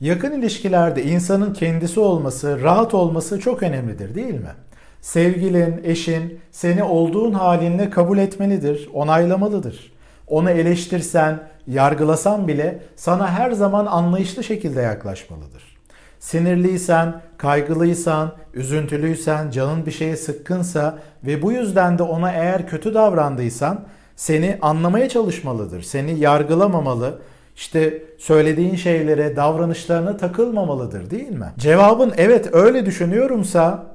Yakın ilişkilerde insanın kendisi olması, rahat olması çok önemlidir değil mi? Sevgilin, eşin seni olduğun halinle kabul etmelidir, onaylamalıdır. Onu eleştirsen, yargılasan bile sana her zaman anlayışlı şekilde yaklaşmalıdır. Sinirliysen, kaygılıysan, üzüntülüysen, canın bir şeye sıkkınsa ve bu yüzden de ona eğer kötü davrandıysan seni anlamaya çalışmalıdır. Seni yargılamamalı, işte söylediğin şeylere, davranışlarına takılmamalıdır değil mi? Cevabın evet öyle düşünüyorumsa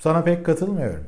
sana pek katılmıyorum.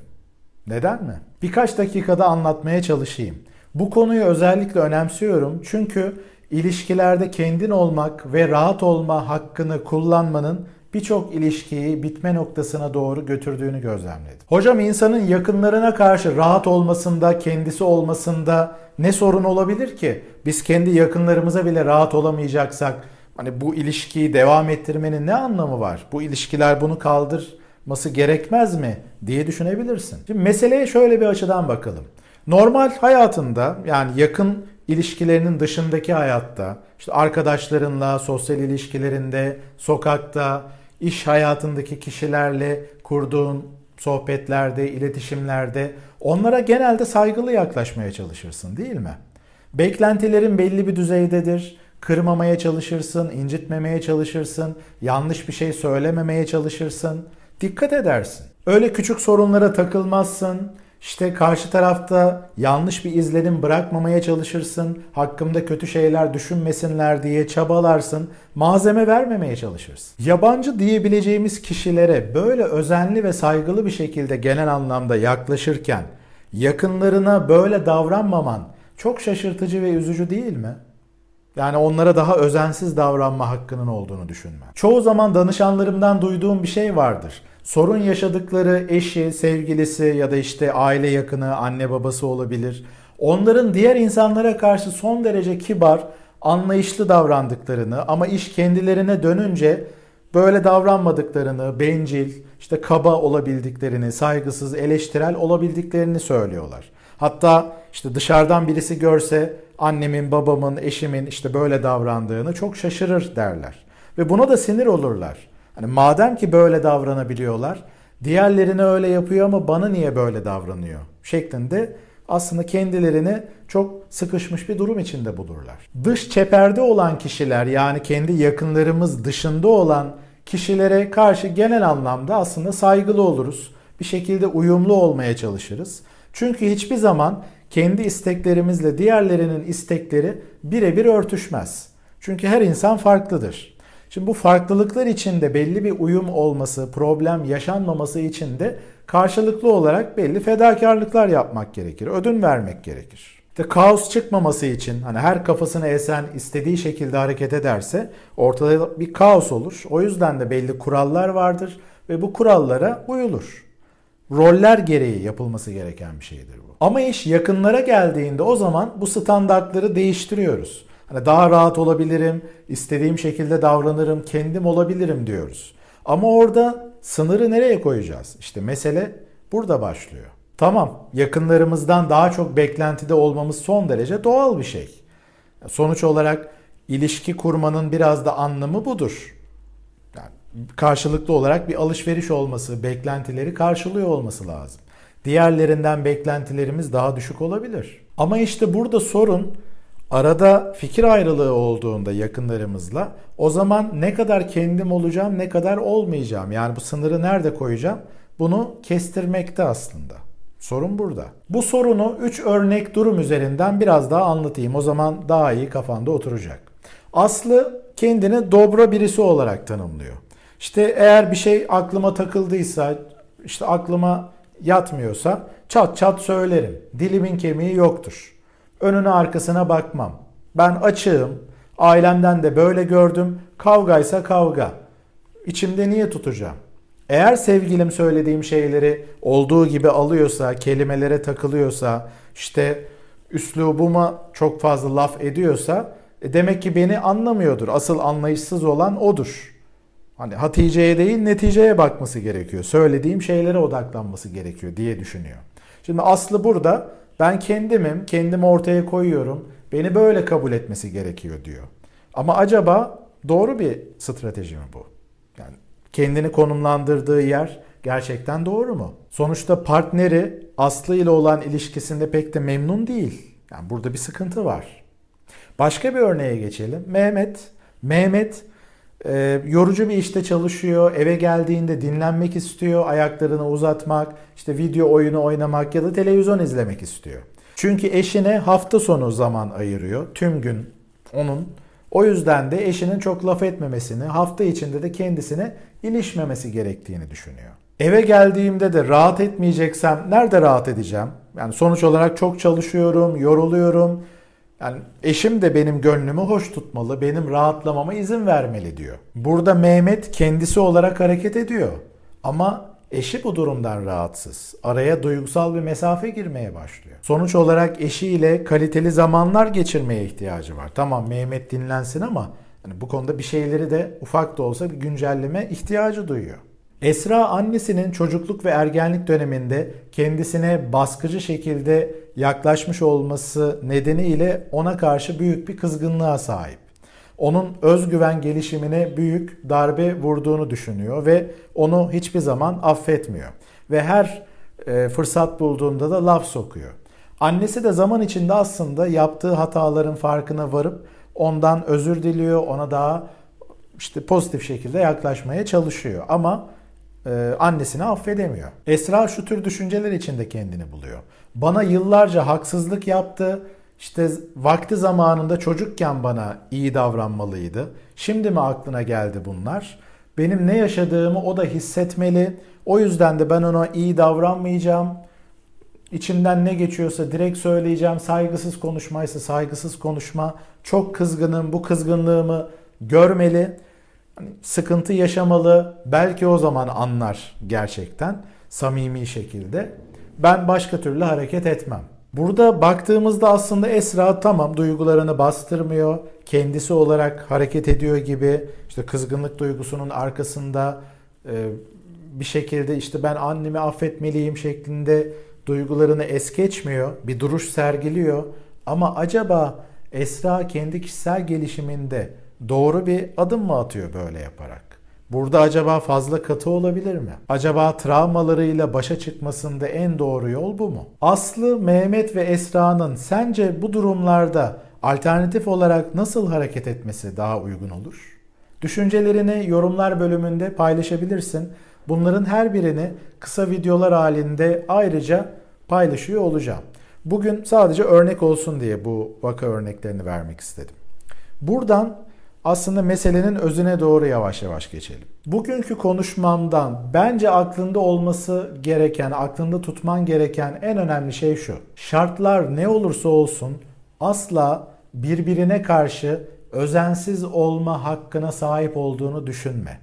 Neden mi? Birkaç dakikada anlatmaya çalışayım. Bu konuyu özellikle önemsiyorum çünkü ilişkilerde kendin olmak ve rahat olma hakkını kullanmanın birçok ilişkiyi bitme noktasına doğru götürdüğünü gözlemledim. Hocam insanın yakınlarına karşı rahat olmasında, kendisi olmasında ne sorun olabilir ki? Biz kendi yakınlarımıza bile rahat olamayacaksak hani bu ilişkiyi devam ettirmenin ne anlamı var? Bu ilişkiler bunu kaldırması gerekmez mi diye düşünebilirsin. Şimdi meseleye şöyle bir açıdan bakalım. Normal hayatında yani yakın ilişkilerinin dışındaki hayatta, işte arkadaşlarınla, sosyal ilişkilerinde, sokakta, iş hayatındaki kişilerle kurduğun sohbetlerde, iletişimlerde onlara genelde saygılı yaklaşmaya çalışırsın değil mi? Beklentilerin belli bir düzeydedir. Kırmamaya çalışırsın, incitmemeye çalışırsın, yanlış bir şey söylememeye çalışırsın. Dikkat edersin. Öyle küçük sorunlara takılmazsın işte karşı tarafta yanlış bir izlenim bırakmamaya çalışırsın, hakkımda kötü şeyler düşünmesinler diye çabalarsın, malzeme vermemeye çalışırsın. Yabancı diyebileceğimiz kişilere böyle özenli ve saygılı bir şekilde genel anlamda yaklaşırken yakınlarına böyle davranmaman çok şaşırtıcı ve üzücü değil mi? Yani onlara daha özensiz davranma hakkının olduğunu düşünme. Çoğu zaman danışanlarımdan duyduğum bir şey vardır sorun yaşadıkları eşi, sevgilisi ya da işte aile yakını, anne babası olabilir. Onların diğer insanlara karşı son derece kibar, anlayışlı davrandıklarını ama iş kendilerine dönünce böyle davranmadıklarını, bencil, işte kaba olabildiklerini, saygısız, eleştirel olabildiklerini söylüyorlar. Hatta işte dışarıdan birisi görse annemin, babamın, eşimin işte böyle davrandığını çok şaşırır derler. Ve buna da sinir olurlar. Hani madem ki böyle davranabiliyorlar, diğerlerine öyle yapıyor ama bana niye böyle davranıyor şeklinde aslında kendilerini çok sıkışmış bir durum içinde bulurlar. Dış çeperde olan kişiler yani kendi yakınlarımız dışında olan kişilere karşı genel anlamda aslında saygılı oluruz. Bir şekilde uyumlu olmaya çalışırız. Çünkü hiçbir zaman kendi isteklerimizle diğerlerinin istekleri birebir örtüşmez. Çünkü her insan farklıdır. Şimdi bu farklılıklar içinde belli bir uyum olması, problem yaşanmaması için de karşılıklı olarak belli fedakarlıklar yapmak gerekir. Ödün vermek gerekir. İşte kaos çıkmaması için hani her kafasına esen istediği şekilde hareket ederse ortada bir kaos olur. O yüzden de belli kurallar vardır ve bu kurallara uyulur. Roller gereği yapılması gereken bir şeydir bu. Ama iş yakınlara geldiğinde o zaman bu standartları değiştiriyoruz. Hani daha rahat olabilirim, istediğim şekilde davranırım, kendim olabilirim diyoruz. Ama orada sınırı nereye koyacağız? İşte mesele burada başlıyor. Tamam, yakınlarımızdan daha çok beklentide olmamız son derece doğal bir şey. Sonuç olarak ilişki kurmanın biraz da anlamı budur. Yani karşılıklı olarak bir alışveriş olması, beklentileri karşılıyor olması lazım. Diğerlerinden beklentilerimiz daha düşük olabilir. Ama işte burada sorun arada fikir ayrılığı olduğunda yakınlarımızla o zaman ne kadar kendim olacağım ne kadar olmayacağım. Yani bu sınırı nerede koyacağım? Bunu kestirmekte aslında. Sorun burada. Bu sorunu 3 örnek durum üzerinden biraz daha anlatayım. O zaman daha iyi kafanda oturacak. Aslı kendini dobra birisi olarak tanımlıyor. İşte eğer bir şey aklıma takıldıysa, işte aklıma yatmıyorsa çat çat söylerim. Dilimin kemiği yoktur. Önüne arkasına bakmam. Ben açığım. Ailemden de böyle gördüm. Kavgaysa kavga. İçimde niye tutacağım? Eğer sevgilim söylediğim şeyleri olduğu gibi alıyorsa, kelimelere takılıyorsa, işte üslubuma çok fazla laf ediyorsa e demek ki beni anlamıyordur. Asıl anlayışsız olan odur. Hani Hatice'ye değil neticeye bakması gerekiyor. Söylediğim şeylere odaklanması gerekiyor diye düşünüyor. Şimdi aslı burada ben kendimim, kendimi ortaya koyuyorum. Beni böyle kabul etmesi gerekiyor diyor. Ama acaba Doğru bir strateji mi bu? Yani kendini konumlandırdığı yer gerçekten doğru mu? Sonuçta partneri Aslı ile olan ilişkisinde pek de memnun değil. Yani burada bir sıkıntı var. Başka bir örneğe geçelim. Mehmet, Mehmet e, yorucu bir işte çalışıyor. Eve geldiğinde dinlenmek istiyor. Ayaklarını uzatmak, işte video oyunu oynamak ya da televizyon izlemek istiyor. Çünkü eşine hafta sonu zaman ayırıyor. Tüm gün onun. O yüzden de eşinin çok laf etmemesini, hafta içinde de kendisine ilişmemesi gerektiğini düşünüyor. Eve geldiğimde de rahat etmeyeceksem nerede rahat edeceğim? Yani sonuç olarak çok çalışıyorum, yoruluyorum. Yani eşim de benim gönlümü hoş tutmalı, benim rahatlamama izin vermeli diyor. Burada Mehmet kendisi olarak hareket ediyor. Ama eşi bu durumdan rahatsız. Araya duygusal bir mesafe girmeye başlıyor. Sonuç olarak eşiyle kaliteli zamanlar geçirmeye ihtiyacı var. Tamam Mehmet dinlensin ama hani bu konuda bir şeyleri de ufak da olsa bir güncelleme ihtiyacı duyuyor. Esra annesinin çocukluk ve ergenlik döneminde kendisine baskıcı şekilde yaklaşmış olması nedeniyle ona karşı büyük bir kızgınlığa sahip. Onun özgüven gelişimine büyük darbe vurduğunu düşünüyor ve onu hiçbir zaman affetmiyor. Ve her e, fırsat bulduğunda da laf sokuyor. Annesi de zaman içinde aslında yaptığı hataların farkına varıp ondan özür diliyor, ona daha işte pozitif şekilde yaklaşmaya çalışıyor. Ama e, annesini affedemiyor. Esra şu tür düşünceler içinde kendini buluyor. Bana yıllarca haksızlık yaptı. İşte vakti zamanında çocukken bana iyi davranmalıydı. Şimdi mi aklına geldi bunlar? Benim ne yaşadığımı o da hissetmeli. O yüzden de ben ona iyi davranmayacağım. İçimden ne geçiyorsa direkt söyleyeceğim. Saygısız konuşmaysa saygısız konuşma. Çok kızgınım. Bu kızgınlığımı görmeli hani sıkıntı yaşamalı. Belki o zaman anlar gerçekten samimi şekilde. Ben başka türlü hareket etmem. Burada baktığımızda aslında Esra tamam duygularını bastırmıyor. Kendisi olarak hareket ediyor gibi işte kızgınlık duygusunun arkasında e, bir şekilde işte ben annemi affetmeliyim şeklinde duygularını es geçmiyor. Bir duruş sergiliyor. Ama acaba Esra kendi kişisel gelişiminde doğru bir adım mı atıyor böyle yaparak? Burada acaba fazla katı olabilir mi? Acaba travmalarıyla başa çıkmasında en doğru yol bu mu? Aslı, Mehmet ve Esra'nın sence bu durumlarda alternatif olarak nasıl hareket etmesi daha uygun olur? Düşüncelerini yorumlar bölümünde paylaşabilirsin. Bunların her birini kısa videolar halinde ayrıca paylaşıyor olacağım. Bugün sadece örnek olsun diye bu vaka örneklerini vermek istedim. Buradan aslında meselenin özüne doğru yavaş yavaş geçelim. Bugünkü konuşmamdan bence aklında olması gereken, aklında tutman gereken en önemli şey şu. Şartlar ne olursa olsun asla birbirine karşı özensiz olma hakkına sahip olduğunu düşünme.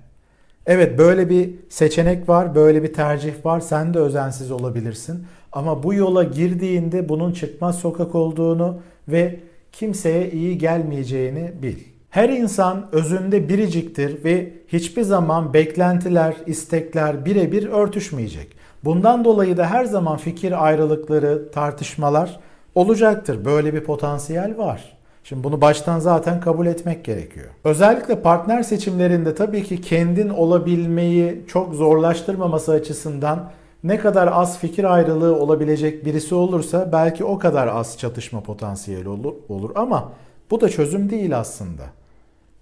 Evet böyle bir seçenek var, böyle bir tercih var. Sen de özensiz olabilirsin. Ama bu yola girdiğinde bunun çıkmaz sokak olduğunu ve kimseye iyi gelmeyeceğini bil. Her insan özünde biriciktir ve hiçbir zaman beklentiler, istekler birebir örtüşmeyecek. Bundan dolayı da her zaman fikir ayrılıkları, tartışmalar olacaktır. Böyle bir potansiyel var. Şimdi bunu baştan zaten kabul etmek gerekiyor. Özellikle partner seçimlerinde tabii ki kendin olabilmeyi çok zorlaştırmaması açısından ne kadar az fikir ayrılığı olabilecek birisi olursa belki o kadar az çatışma potansiyeli olur, olur ama bu da çözüm değil aslında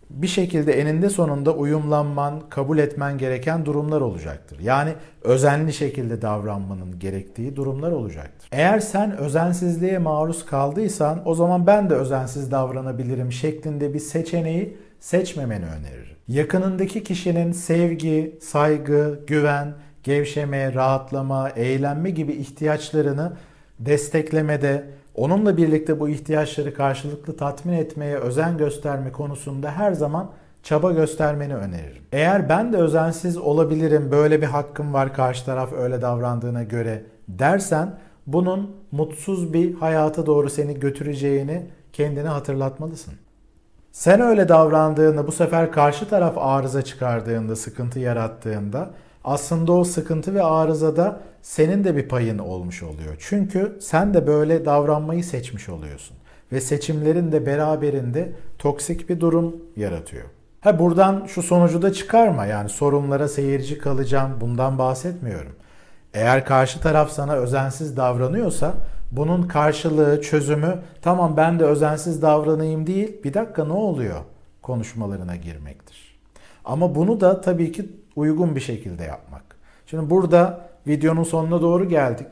bir şekilde eninde sonunda uyumlanman, kabul etmen gereken durumlar olacaktır. Yani özenli şekilde davranmanın gerektiği durumlar olacaktır. Eğer sen özensizliğe maruz kaldıysan o zaman ben de özensiz davranabilirim şeklinde bir seçeneği seçmemeni öneririm. Yakınındaki kişinin sevgi, saygı, güven, gevşeme, rahatlama, eğlenme gibi ihtiyaçlarını desteklemede, onunla birlikte bu ihtiyaçları karşılıklı tatmin etmeye özen gösterme konusunda her zaman çaba göstermeni öneririm. Eğer ben de özensiz olabilirim, böyle bir hakkım var karşı taraf öyle davrandığına göre dersen bunun mutsuz bir hayata doğru seni götüreceğini kendine hatırlatmalısın. Sen öyle davrandığında bu sefer karşı taraf arıza çıkardığında, sıkıntı yarattığında aslında o sıkıntı ve arızada senin de bir payın olmuş oluyor. Çünkü sen de böyle davranmayı seçmiş oluyorsun. Ve seçimlerin de beraberinde toksik bir durum yaratıyor. Ha buradan şu sonucu da çıkarma. Yani sorunlara seyirci kalacağım bundan bahsetmiyorum. Eğer karşı taraf sana özensiz davranıyorsa bunun karşılığı, çözümü tamam ben de özensiz davranayım değil. Bir dakika ne oluyor? konuşmalarına girmektir. Ama bunu da tabii ki uygun bir şekilde yapmak. Şimdi burada videonun sonuna doğru geldik.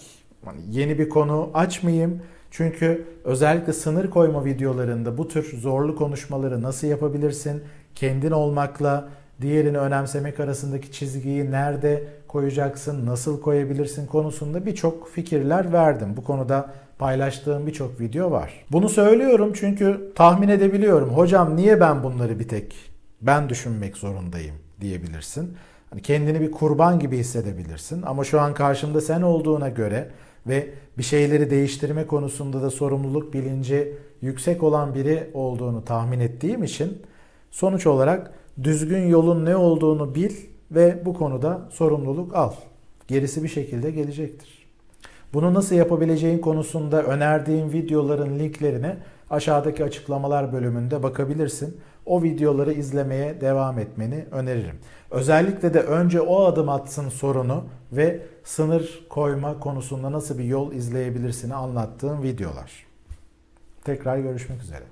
Yani yeni bir konu açmayayım. Çünkü özellikle sınır koyma videolarında bu tür zorlu konuşmaları nasıl yapabilirsin? Kendin olmakla diğerini önemsemek arasındaki çizgiyi nerede koyacaksın, nasıl koyabilirsin konusunda birçok fikirler verdim. Bu konuda paylaştığım birçok video var. Bunu söylüyorum çünkü tahmin edebiliyorum. Hocam niye ben bunları bir tek ben düşünmek zorundayım diyebilirsin. Hani kendini bir kurban gibi hissedebilirsin ama şu an karşımda sen olduğuna göre ve bir şeyleri değiştirme konusunda da sorumluluk bilinci yüksek olan biri olduğunu tahmin ettiğim için sonuç olarak düzgün yolun ne olduğunu bil ve bu konuda sorumluluk al. Gerisi bir şekilde gelecektir. Bunu nasıl yapabileceğin konusunda önerdiğim videoların linklerine aşağıdaki açıklamalar bölümünde bakabilirsin. O videoları izlemeye devam etmeni öneririm. Özellikle de önce o adım atsın sorunu ve sınır koyma konusunda nasıl bir yol izleyebilirsin anlattığım videolar. Tekrar görüşmek üzere.